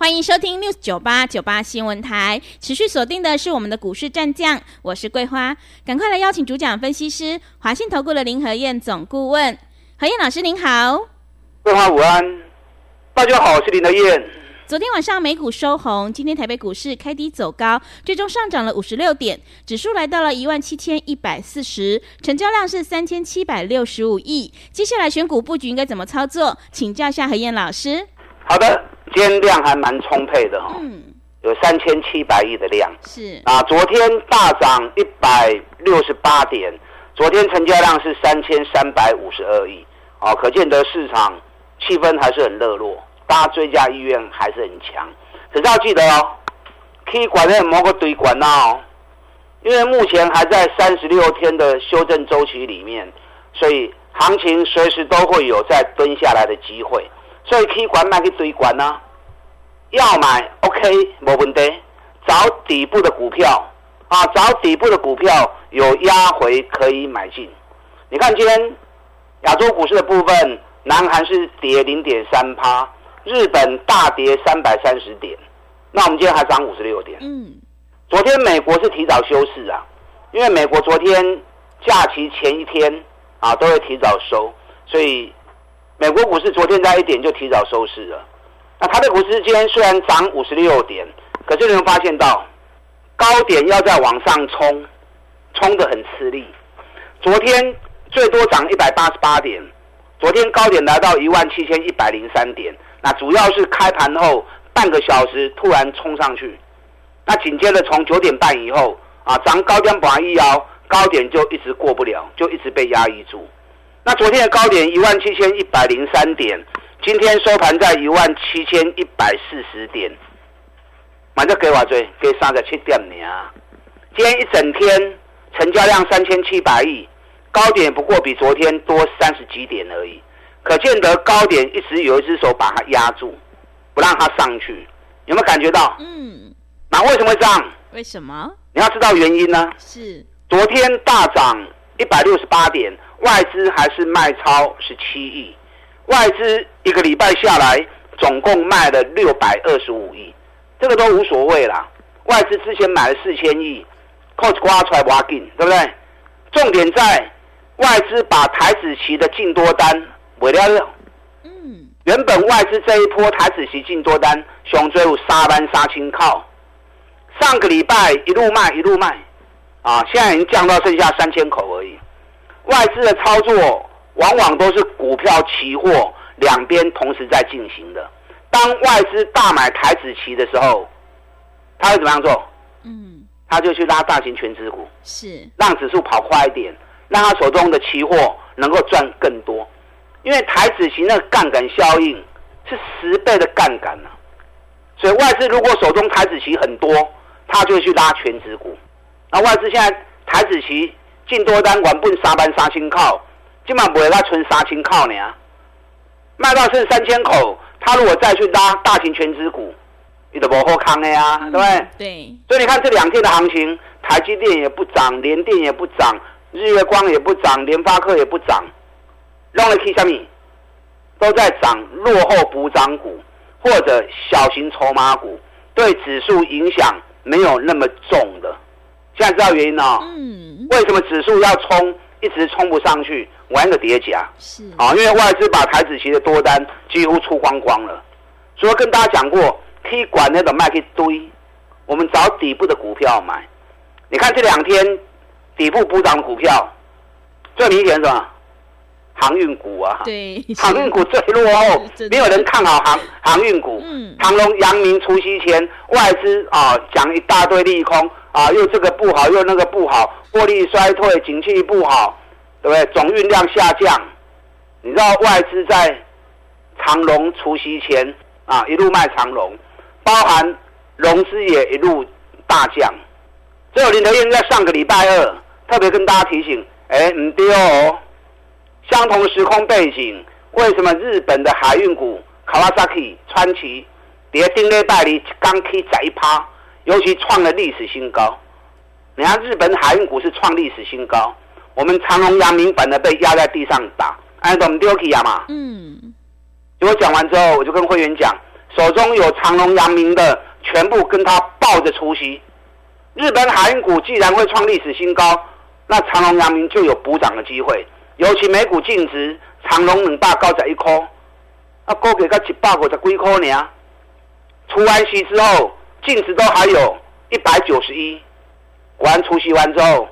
欢迎收听 News 九八九八新闻台，持续锁定的是我们的股市战将，我是桂花，赶快来邀请主讲分析师华信投顾的林和燕总顾问，何燕老师您好，桂花午安，大家好，我是林和燕。昨天晚上美股收红，今天台北股市开低走高，最终上涨了五十六点，指数来到了一万七千一百四十，成交量是三千七百六十五亿。接下来选股布局应该怎么操作？请教一下何燕老师。好的。今天量还蛮充沛的哈，有三千七百亿的量。是啊，昨天大涨一百六十八点，昨天成交量是三千三百五十二亿。哦，可见得市场气氛还是很热络，大家追加意愿还是很强。可是要记得哦，可以管的某个堆管哦，因为目前还在三十六天的修正周期里面，所以行情随时都会有再蹲下来的机会。所以可以管卖去追管呢，要买 OK 没问题，找底部的股票啊，找底部的股票有压回可以买进。你看今天亚洲股市的部分，南韩是跌零点三趴，日本大跌三百三十点，那我们今天还涨五十六点。嗯，昨天美国是提早休市啊，因为美国昨天假期前一天啊都会提早收，所以。美国股市昨天在一点就提早收市了，那它的股市今天虽然涨五十六点，可是你们发现到高点要再往上冲，冲的很吃力。昨天最多涨一百八十八点，昨天高点来到一万七千一百零三点，那主要是开盘后半个小时突然冲上去，那紧接着从九点半以后啊，涨高点把一摇，高点就一直过不了，就一直被压抑住。那昨天的高点一万七千一百零三点，今天收盘在一万七千一百四十点，满就给我追，给三十七点啊。今天一整天成交量三千七百亿，高点不过比昨天多三十几点而已，可见得高点一直有一只手把它压住，不让它上去。有没有感觉到？嗯。那为什么会这样？为什么？你要知道原因呢？是昨天大涨一百六十八点。外资还是卖超十七亿，外资一个礼拜下来总共卖了六百二十五亿，这个都无所谓啦。外资之前买了四千亿，cost 刮出来挖进，对不对？重点在外资把台子期的进多单尾了。嗯，原本外资这一波台子期进多单，熊追有杀班杀青靠，上个礼拜一路卖一路卖，啊，现在已经降到剩下三千口而已。外资的操作往往都是股票、期货两边同时在进行的。当外资大买台子期的时候，他会怎么样做？嗯，他就去拉大型全资股，是让指数跑快一点，让他手中的期货能够赚更多。因为台子期那个杠杆效应是十倍的杠杆呢，所以外资如果手中台子期很多，他就去拉全资股。那外资现在台子期。进多单原本三班三千靠，今晚不会再存三千靠呢？卖到剩三千口，他如果再去拉大型全资股，你都不好康的呀，对不对？对。所以你看这两天的行情，台积电也不涨，联电也不涨，日月光也不涨，联发科也不涨，让了 K 下面都在涨落后补涨股或者小型筹码股，对指数影响没有那么重的。现在知道原因了。嗯。为什么指数要冲，一直冲不上去，玩个叠加？是。啊，因为外资把台子期的多单几乎出光光了。所以跟大家讲过，可以管那种卖去堆，我们找底部的股票买。你看这两天底部补涨的股票，最明显什么？航运股啊。对。航运股最落后，没有人看好航航运股。嗯。长隆、阳明除夕前，外资啊讲一大堆利空。啊，又这个不好，又那个不好，获利衰退，景气不好，对不对？总运量下降，你知道外资在长隆除夕前啊一路卖长隆，包含融资也一路大降。这有林德燕在上个礼拜二特别跟大家提醒，哎，唔对哦，相同时空背景，为什么日本的海运股卡瓦萨 k 川崎，跌丁礼拜里刚 K 窄一趴，尤其创了历史新高。你看日本海运股是创历史新高，我们长隆、阳明本的被压在地上打，哎，懂丢起啊嘛？嗯。结果讲完之后，我就跟会员讲，手中有长隆、阳明的，全部跟他抱着出息。日本海运股既然会创历史新高，那长隆、阳明就有补涨的机会。尤其每股净值，长隆两百高在一颗，啊，高给个一百五十几块呢。除完息之后，净值都还有一百九十一。完除夕完之后，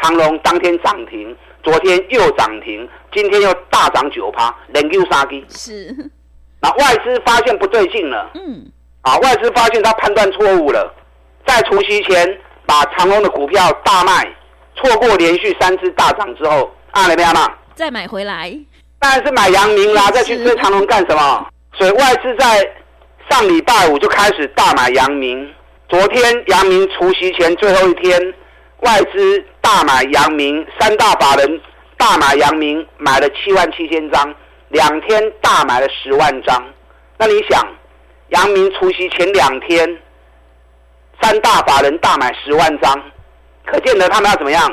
长隆当天涨停，昨天又涨停，今天又大涨九趴，连又三基。是。那外资发现不对劲了。嗯。啊，外资发现他判断错误了，在除夕前把长隆的股票大卖，错过连续三次大涨之后，啊，你明白吗？再买回来。当然是买阳明啦，再去追长隆干什么？所以外资在上礼拜五就开始大买阳明。昨天阳明除夕前最后一天，外资大买阳明，三大法人大买阳明，买了七万七千张，两天大买了十万张。那你想，阳明除夕前两天，三大法人大买十万张，可见得他们要怎么样，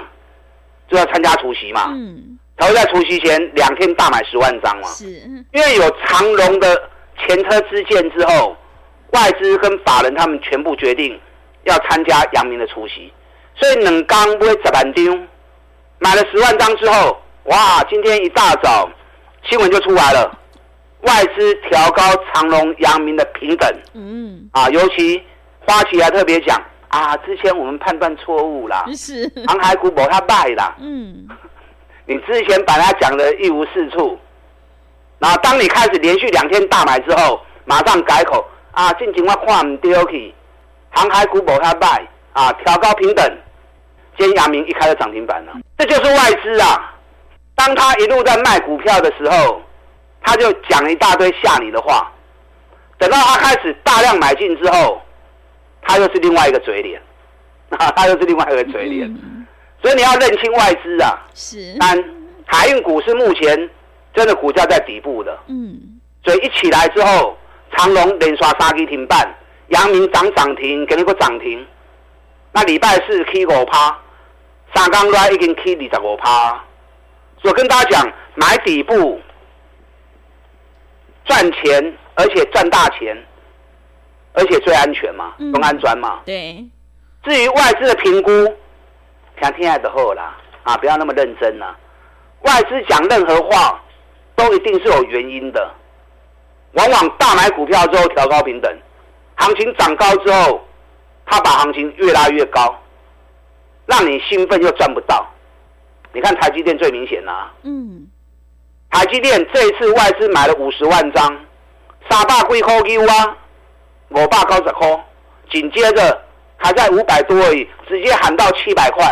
就要参加除夕嘛。嗯。才会在除夕前两天大买十万张嘛。是。因为有长隆的前车之鉴之后。外资跟法人他们全部决定要参加阳明的出席，所以冷刚不会砸板丢，买了十万张之后，哇！今天一大早新闻就出来了，外资调高长隆、阳明的平等。嗯，啊，尤其花旗还特别讲啊，之前我们判断错误啦，是航海股冇他卖啦。嗯，你之前把它讲的一无是处，然后当你开始连续两天大买之后，马上改口。啊，近情我看唔对去，航海股无遐歹啊，调高平等。今天阳明一开就涨停板了，这就是外资啊。当他一路在卖股票的时候，他就讲一大堆吓你的话。等到他开始大量买进之后，他又是另外一个嘴脸，啊，他又是另外一个嘴脸。所以你要认清外资啊。是。但海运股是目前真的股价在底部的。嗯。所以一起来之后。长隆连刷三基停板，阳明涨涨停，给你个涨停。那礼拜四 K 五趴，三刚来已经 K 二十五趴。我跟大家讲，买底部赚钱，而且赚大钱，而且最安全嘛，更安全嘛。对。至于外资的评估，听听爱的后啦，啊，不要那么认真啦。外资讲任何话，都一定是有原因的。往往大买股票之后调高平等，行情涨高之后，他把行情越拉越高，让你兴奋又赚不到。你看台积电最明显啦，嗯，台积电这一次外资买了五十万张，三百几块 U 啊，五百高十块，紧接着还在五百多而已，直接喊到七百块，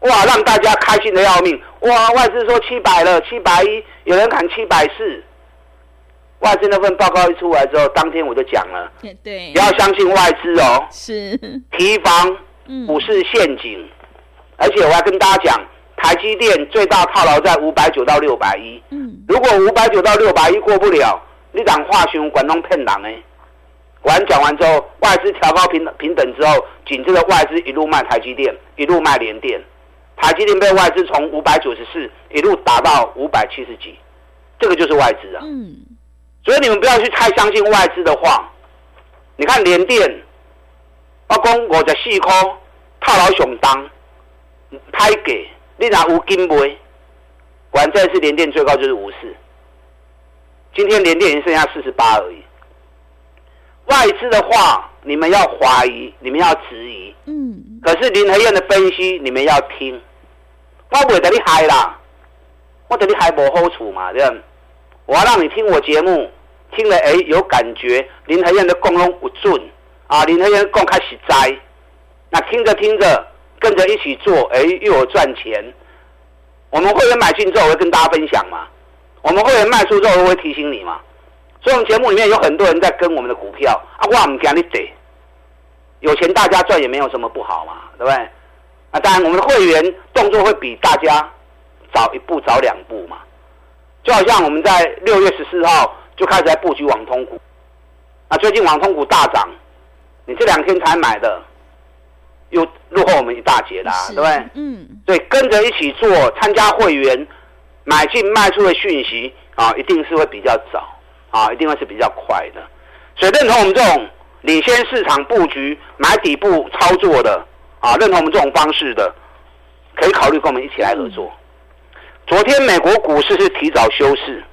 哇，让大家开心的要命。哇，外资说七百了，七百一，有人喊七百四。外资那份报告一出来之后，当天我就讲了，对，不要相信外资哦，是提防股市陷阱。而且我要跟大家讲，台积电最大套牢在五百九到六百一。嗯，如果五百九到六百一过不了，你讲化熊管弄骗人哎。完讲完之后，外资调高平平等之后，紧接着外资一路卖台积电，一路卖联电，台积电被外资从五百九十四一路打到五百七十几，这个就是外资啊。嗯。所以你们不要去太相信外资的话。你看联电，我讲五十四块套牢上当，拍给你拿无金杯，果然这次联电最高就是五四。今天联电已经剩下四十八而已。外资的话，你们要怀疑，你们要质疑。嗯。可是林和燕的分析，你们要听。我不会等你嗨啦，我等你嗨无好处嘛，对吧？我要让你听我节目。听了哎，有感觉，林和燕的功龙不准啊！林和燕共开始摘，那听着听着，跟着一起做，哎，又有赚钱。我们会员买进之后，我会跟大家分享嘛。我们会员卖出之后，我会提醒你嘛。所以，我们节目里面有很多人在跟我们的股票啊，我唔惊你跌，有钱大家赚也没有什么不好嘛，对不对？啊，当然我们的会员动作会比大家早一步、早两步嘛。就好像我们在六月十四号就开始在布局网通股，啊，最近网通股大涨，你这两天才买的，又落后我们一大截啦，对不对？嗯，对，跟着一起做，参加会员买进卖出的讯息啊，一定是会比较早啊，一定会是比较快的。所以认同我们这种领先市场布局、买底部操作的啊，认同我们这种方式的，可以考虑跟我们一起来合作。昨天美国股市是提早休市，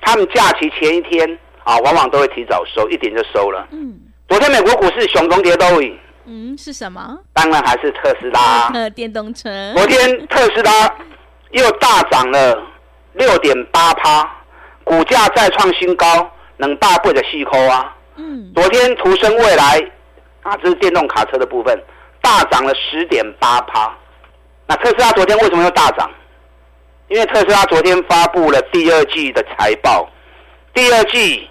他们假期前一天啊，往往都会提早收，一点就收了。嗯，昨天美国股市熊中跌都已，嗯，是什么？当然还是特斯拉。呃，电动车。昨天特斯拉又大涨了六点八趴，股价再创新高，能大倍的细抠啊！嗯，昨天途生未来啊，这是电动卡车的部分，大涨了十点八趴。那特斯拉昨天为什么又大涨？因为特斯拉昨天发布了第二季的财报，第二季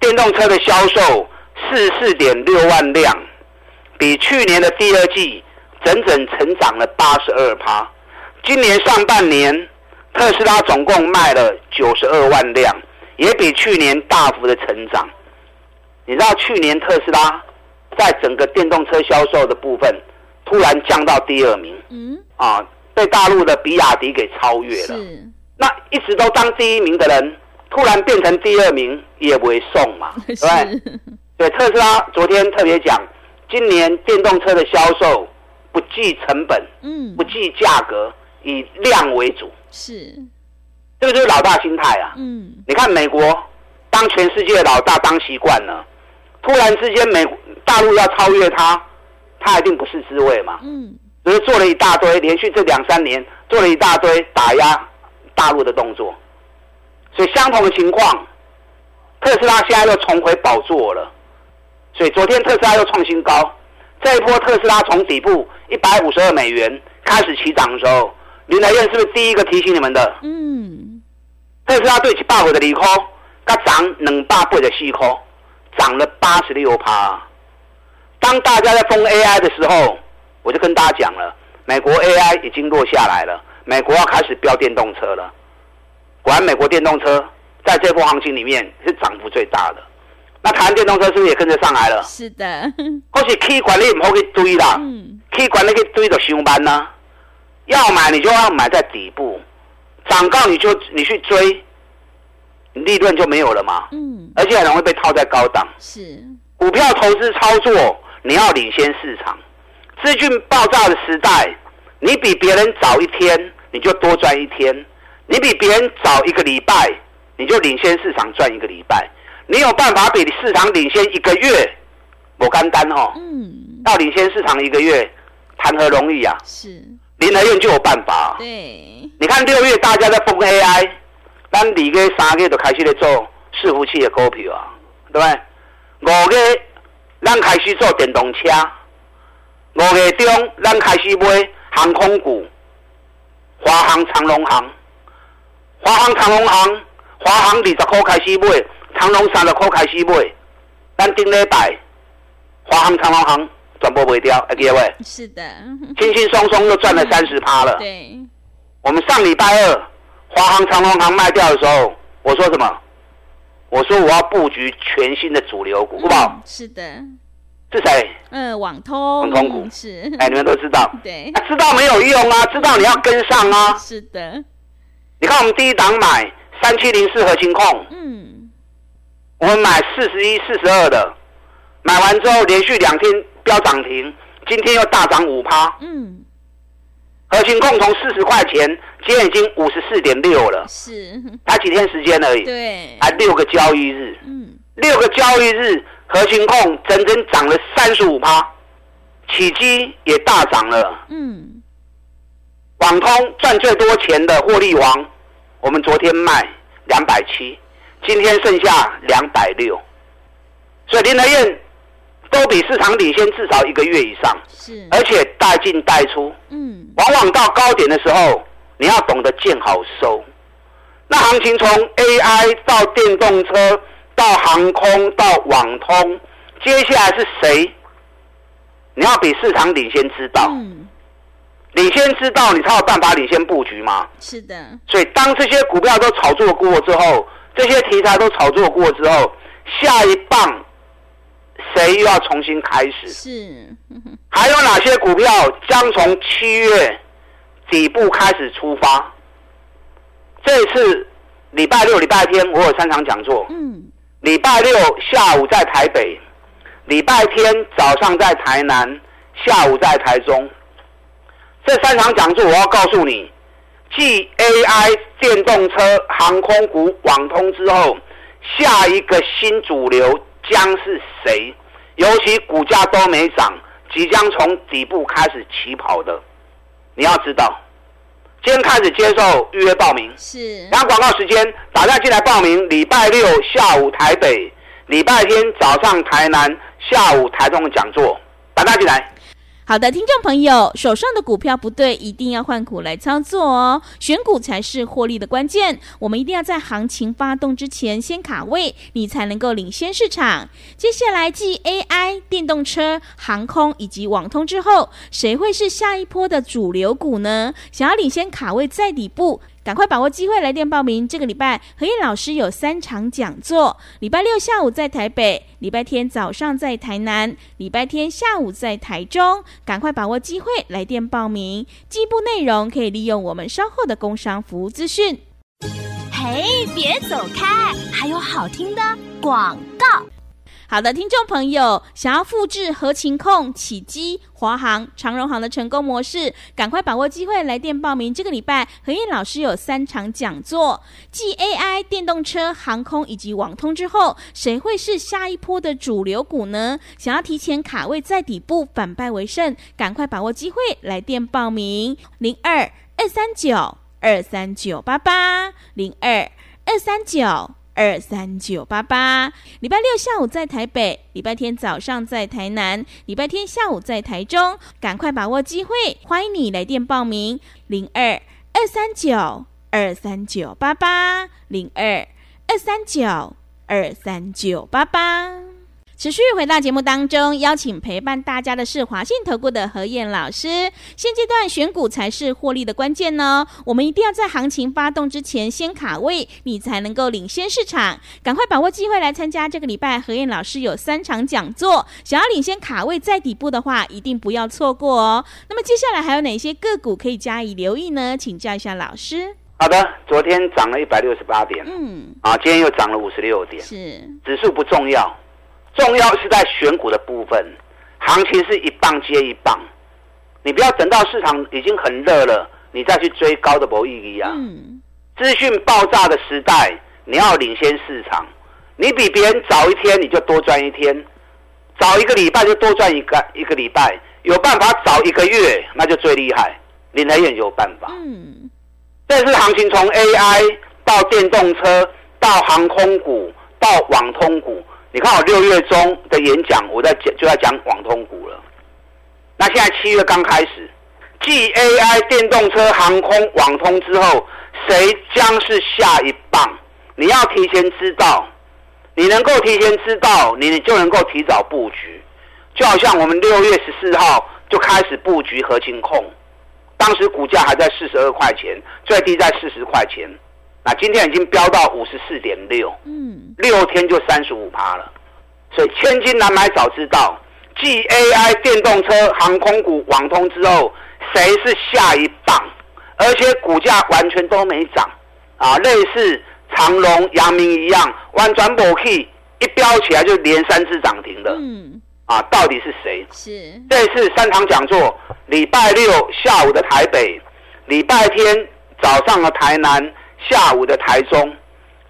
电动车的销售四四点六万辆，比去年的第二季整整成长了八十二趴。今年上半年，特斯拉总共卖了九十二万辆，也比去年大幅的成长。你知道去年特斯拉在整个电动车销售的部分突然降到第二名嗯，啊，被大陆的比亚迪给超越了。那一直都当第一名的人，突然变成第二名，也不会送嘛，对不对？对，特斯拉昨天特别讲，今年电动车的销售不计成本、嗯不，计价格，以量为主，是，这个就是老大心态啊。嗯，你看美国当全世界的老大当习惯了，突然之间美大陆要超越他，他一定不是滋味嘛。嗯，只是做了一大堆，连续这两三年做了一大堆打压大陆的动作，所以相同的情况，特斯拉现在又重回宝座了。所以昨天特斯拉又创新高，这一波特斯拉从底部一百五十二美元开始起涨的时候，林来燕是不是第一个提醒你们的？嗯，特斯拉对起百五的利空，它涨两百倍的细空，涨了八十六趴。当大家在封 AI 的时候，我就跟大家讲了，美国 AI 已经落下来了，美国要开始标电动车了。果然，美国电动车在这波行情里面是涨幅最大的。那台湾电动车是不是也跟着上来了？是的，或是 K 管理唔好去追啦、嗯，k 管理去追就上班呐、要买你就要买在底部，涨高你就你去追，你利润就没有了嘛，嗯，而且很容易被套在高档。是，股票投资操作，你要领先市场。资讯爆炸的时代，你比别人早一天，你就多赚一天；你比别人早一个礼拜，你就领先市场赚一个礼拜。你有办法比市场领先一个月，我干单哦。嗯，要领先市场一个月，谈何容易啊！是，林德燕就有办法。对，你看六月大家在疯 AI，咱二月、三月就开始在做伺服器的股票啊，对不对？五月咱开始做电动车，五月中咱开始买航空股，华航、长龙航，华航、长龙航，华航二十块开始买，长龙三十块开始买，咱顶礼拜华航、长龙航全部卖掉，还记得喂？是的，轻轻松松就赚了三十趴了。对，我们上礼拜二华航、长隆航卖掉的时候，我说什么？我说我要布局全新的主流股，好不好？嗯是的，是谁？嗯，网通，网通股。是，哎，你们都知道。对。啊，知道没有用啊，知道你要跟上啊。是的，你看我们第一档买三七零四核心控，嗯，我们买四十一、四十二的，买完之后连续两天飙涨停，今天又大涨五趴。嗯，核心控从四十块钱，今天已经五十四点六了，是，才几天时间而已，对，还六个交易日。嗯，六个交易日，核心控整整涨了三十五趴，起基也大涨了。嗯，网通赚最多钱的获利王，我们昨天卖两百七，今天剩下两百六，所以林德燕都比市场领先至少一个月以上，是，而且带进带出，嗯，往往到高点的时候，你要懂得见好收。那行情从 AI 到电动车到航空到网通，接下来是谁？你要比市场领先知道。嗯，领先知道，你才有办法领先布局嘛。是的，所以当这些股票都炒作过之后，这些题材都炒作过之后，下一棒谁又要重新开始？是，还有哪些股票将从七月底部开始出发？这次礼拜六、礼拜天我有三场讲座。嗯，礼拜六下午在台北，礼拜天早上在台南，下午在台中。这三场讲座我要告诉你，继 AI、电动车、航空股、网通之后，下一个新主流将是谁？尤其股价都没涨，即将从底部开始起跑的，你要知道。今天开始接受预约报名，是，然后广告时间，打电进来报名。礼拜六下午台北，礼拜天早上台南，下午台中的讲座，打电进来。好的，听众朋友，手上的股票不对，一定要换股来操作哦。选股才是获利的关键，我们一定要在行情发动之前先卡位，你才能够领先市场。接下来继 AI、电动车、航空以及网通之后，谁会是下一波的主流股呢？想要领先卡位在底部。赶快把握机会来电报名！这个礼拜何燕老师有三场讲座：礼拜六下午在台北，礼拜天早上在台南，礼拜天下午在台中。赶快把握机会来电报名！进一步内容可以利用我们稍后的工商服务资讯。嘿，别走开，还有好听的广告。好的，听众朋友，想要复制合情控、起基、华航、长荣航的成功模式，赶快把握机会来电报名。这个礼拜何燕老师有三场讲座，继 AI、电动车、航空以及网通之后，谁会是下一波的主流股呢？想要提前卡位在底部，反败为胜，赶快把握机会来电报名：零二二三九二三九八八零二二三九。二三九八八，礼拜六下午在台北，礼拜天早上在台南，礼拜天下午在台中，赶快把握机会，欢迎你来电报名零二二三九二三九八八零二二三九二三九八八。持续回到节目当中，邀请陪伴大家的是华信投顾的何燕老师。现阶段选股才是获利的关键呢，我们一定要在行情发动之前先卡位，你才能够领先市场。赶快把握机会来参加这个礼拜何燕老师有三场讲座，想要领先卡位在底部的话，一定不要错过哦。那么接下来还有哪些个股可以加以留意呢？请教一下老师。好的，昨天涨了一百六十八点，嗯，啊，今天又涨了五十六点，是指数不重要。重要是在选股的部分，行情是一棒接一棒，你不要等到市场已经很热了，你再去追高的博弈一样。资讯爆炸的时代，你要领先市场，你比别人早一天，你就多赚一天；早一个礼拜就多赚一个一个礼拜。有办法早一个月，那就最厉害。林台燕有办法。嗯，这是行情从 AI 到电动车，到航空股，到网通股。你看我六月中的演讲，我在讲就在讲网通股了。那现在七月刚开始，继 AI、电动车、航空、网通之后，谁将是下一棒？你要提前知道，你能够提前知道，你就能够提早布局。就好像我们六月十四号就开始布局合情控，当时股价还在四十二块钱，最低在四十块钱。那今天已经飙到五十四点六，嗯，六天就三十五趴了，所以千金难买早知道。继 AI、电动车、航空股、网通之后，谁是下一棒？而且股价完全都没涨，啊，类似长隆、阳明一样，完转不去，一飙起来就连三次涨停的，嗯，啊，到底是谁？是这次三场讲座，礼拜六下午的台北，礼拜天早上的台南。下午的台中，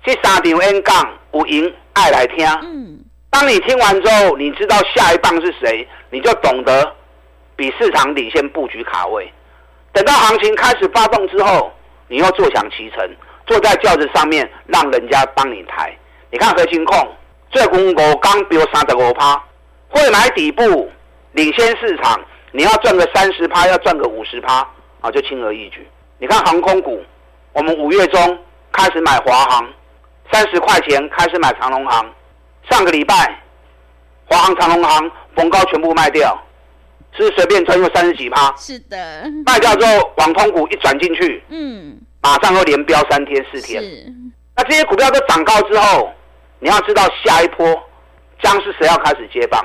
这三场 N 杠有赢爱来听。嗯，当你听完之后，你知道下一棒是谁，你就懂得比市场领先布局卡位。等到行情开始发动之后，你又坐享其成，坐在轿子上面，让人家帮你抬。你看核心控最近五刚比如三十五趴，会买底部领先市场，你要赚个三十趴，要赚个五十趴啊，就轻而易举。你看航空股。我们五月中开始买华航，三十块钱开始买长隆航。上个礼拜，华航、长隆航逢高全部卖掉，是随便冲又三十几趴？是的，卖掉之后，网通股一转进去，嗯，马上又连飙三天四天。是，那这些股票都涨高之后，你要知道下一波将是谁要开始接棒？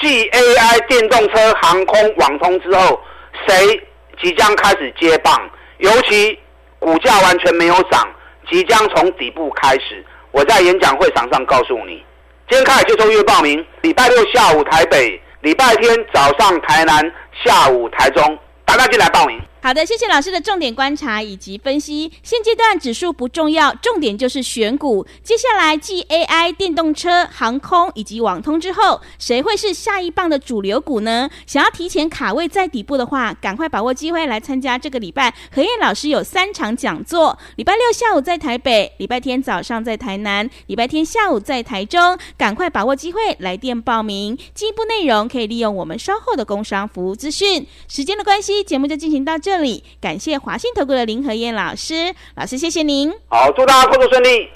继 AI、电动车、航空、网通之后，谁即将开始接棒？尤其股价完全没有涨，即将从底部开始。我在演讲会场上告诉你，今天开始接受预报名，礼拜六下午台北，礼拜天早上台南，下午台中，大家进来报名。好的，谢谢老师的重点观察以及分析。现阶段指数不重要，重点就是选股。接下来继 AI、电动车、航空以及网通之后，谁会是下一棒的主流股呢？想要提前卡位在底部的话，赶快把握机会来参加这个礼拜何燕老师有三场讲座。礼拜六下午在台北，礼拜天早上在台南，礼拜天下午在台中。赶快把握机会来电报名。进一步内容可以利用我们稍后的工商服务资讯。时间的关系，节目就进行到这。这里感谢华信投顾的林和燕老师，老师谢谢您。好，祝大家工作顺利。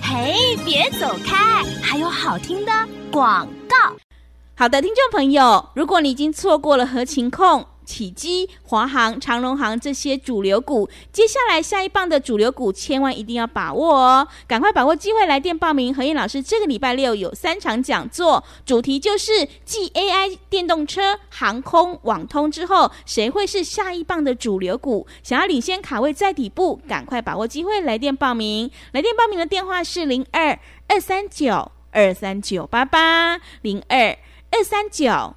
嘿，别走开，还有好听的广告。好的，听众朋友，如果你已经错过了合情控。启基、华航、长荣航这些主流股，接下来下一棒的主流股，千万一定要把握哦！赶快把握机会来电报名。何燕老师这个礼拜六有三场讲座，主题就是继 AI、电动车、航空、网通之后，谁会是下一棒的主流股？想要领先卡位在底部，赶快把握机会来电报名。来电报名的电话是零二二三九二三九八八零二二三九。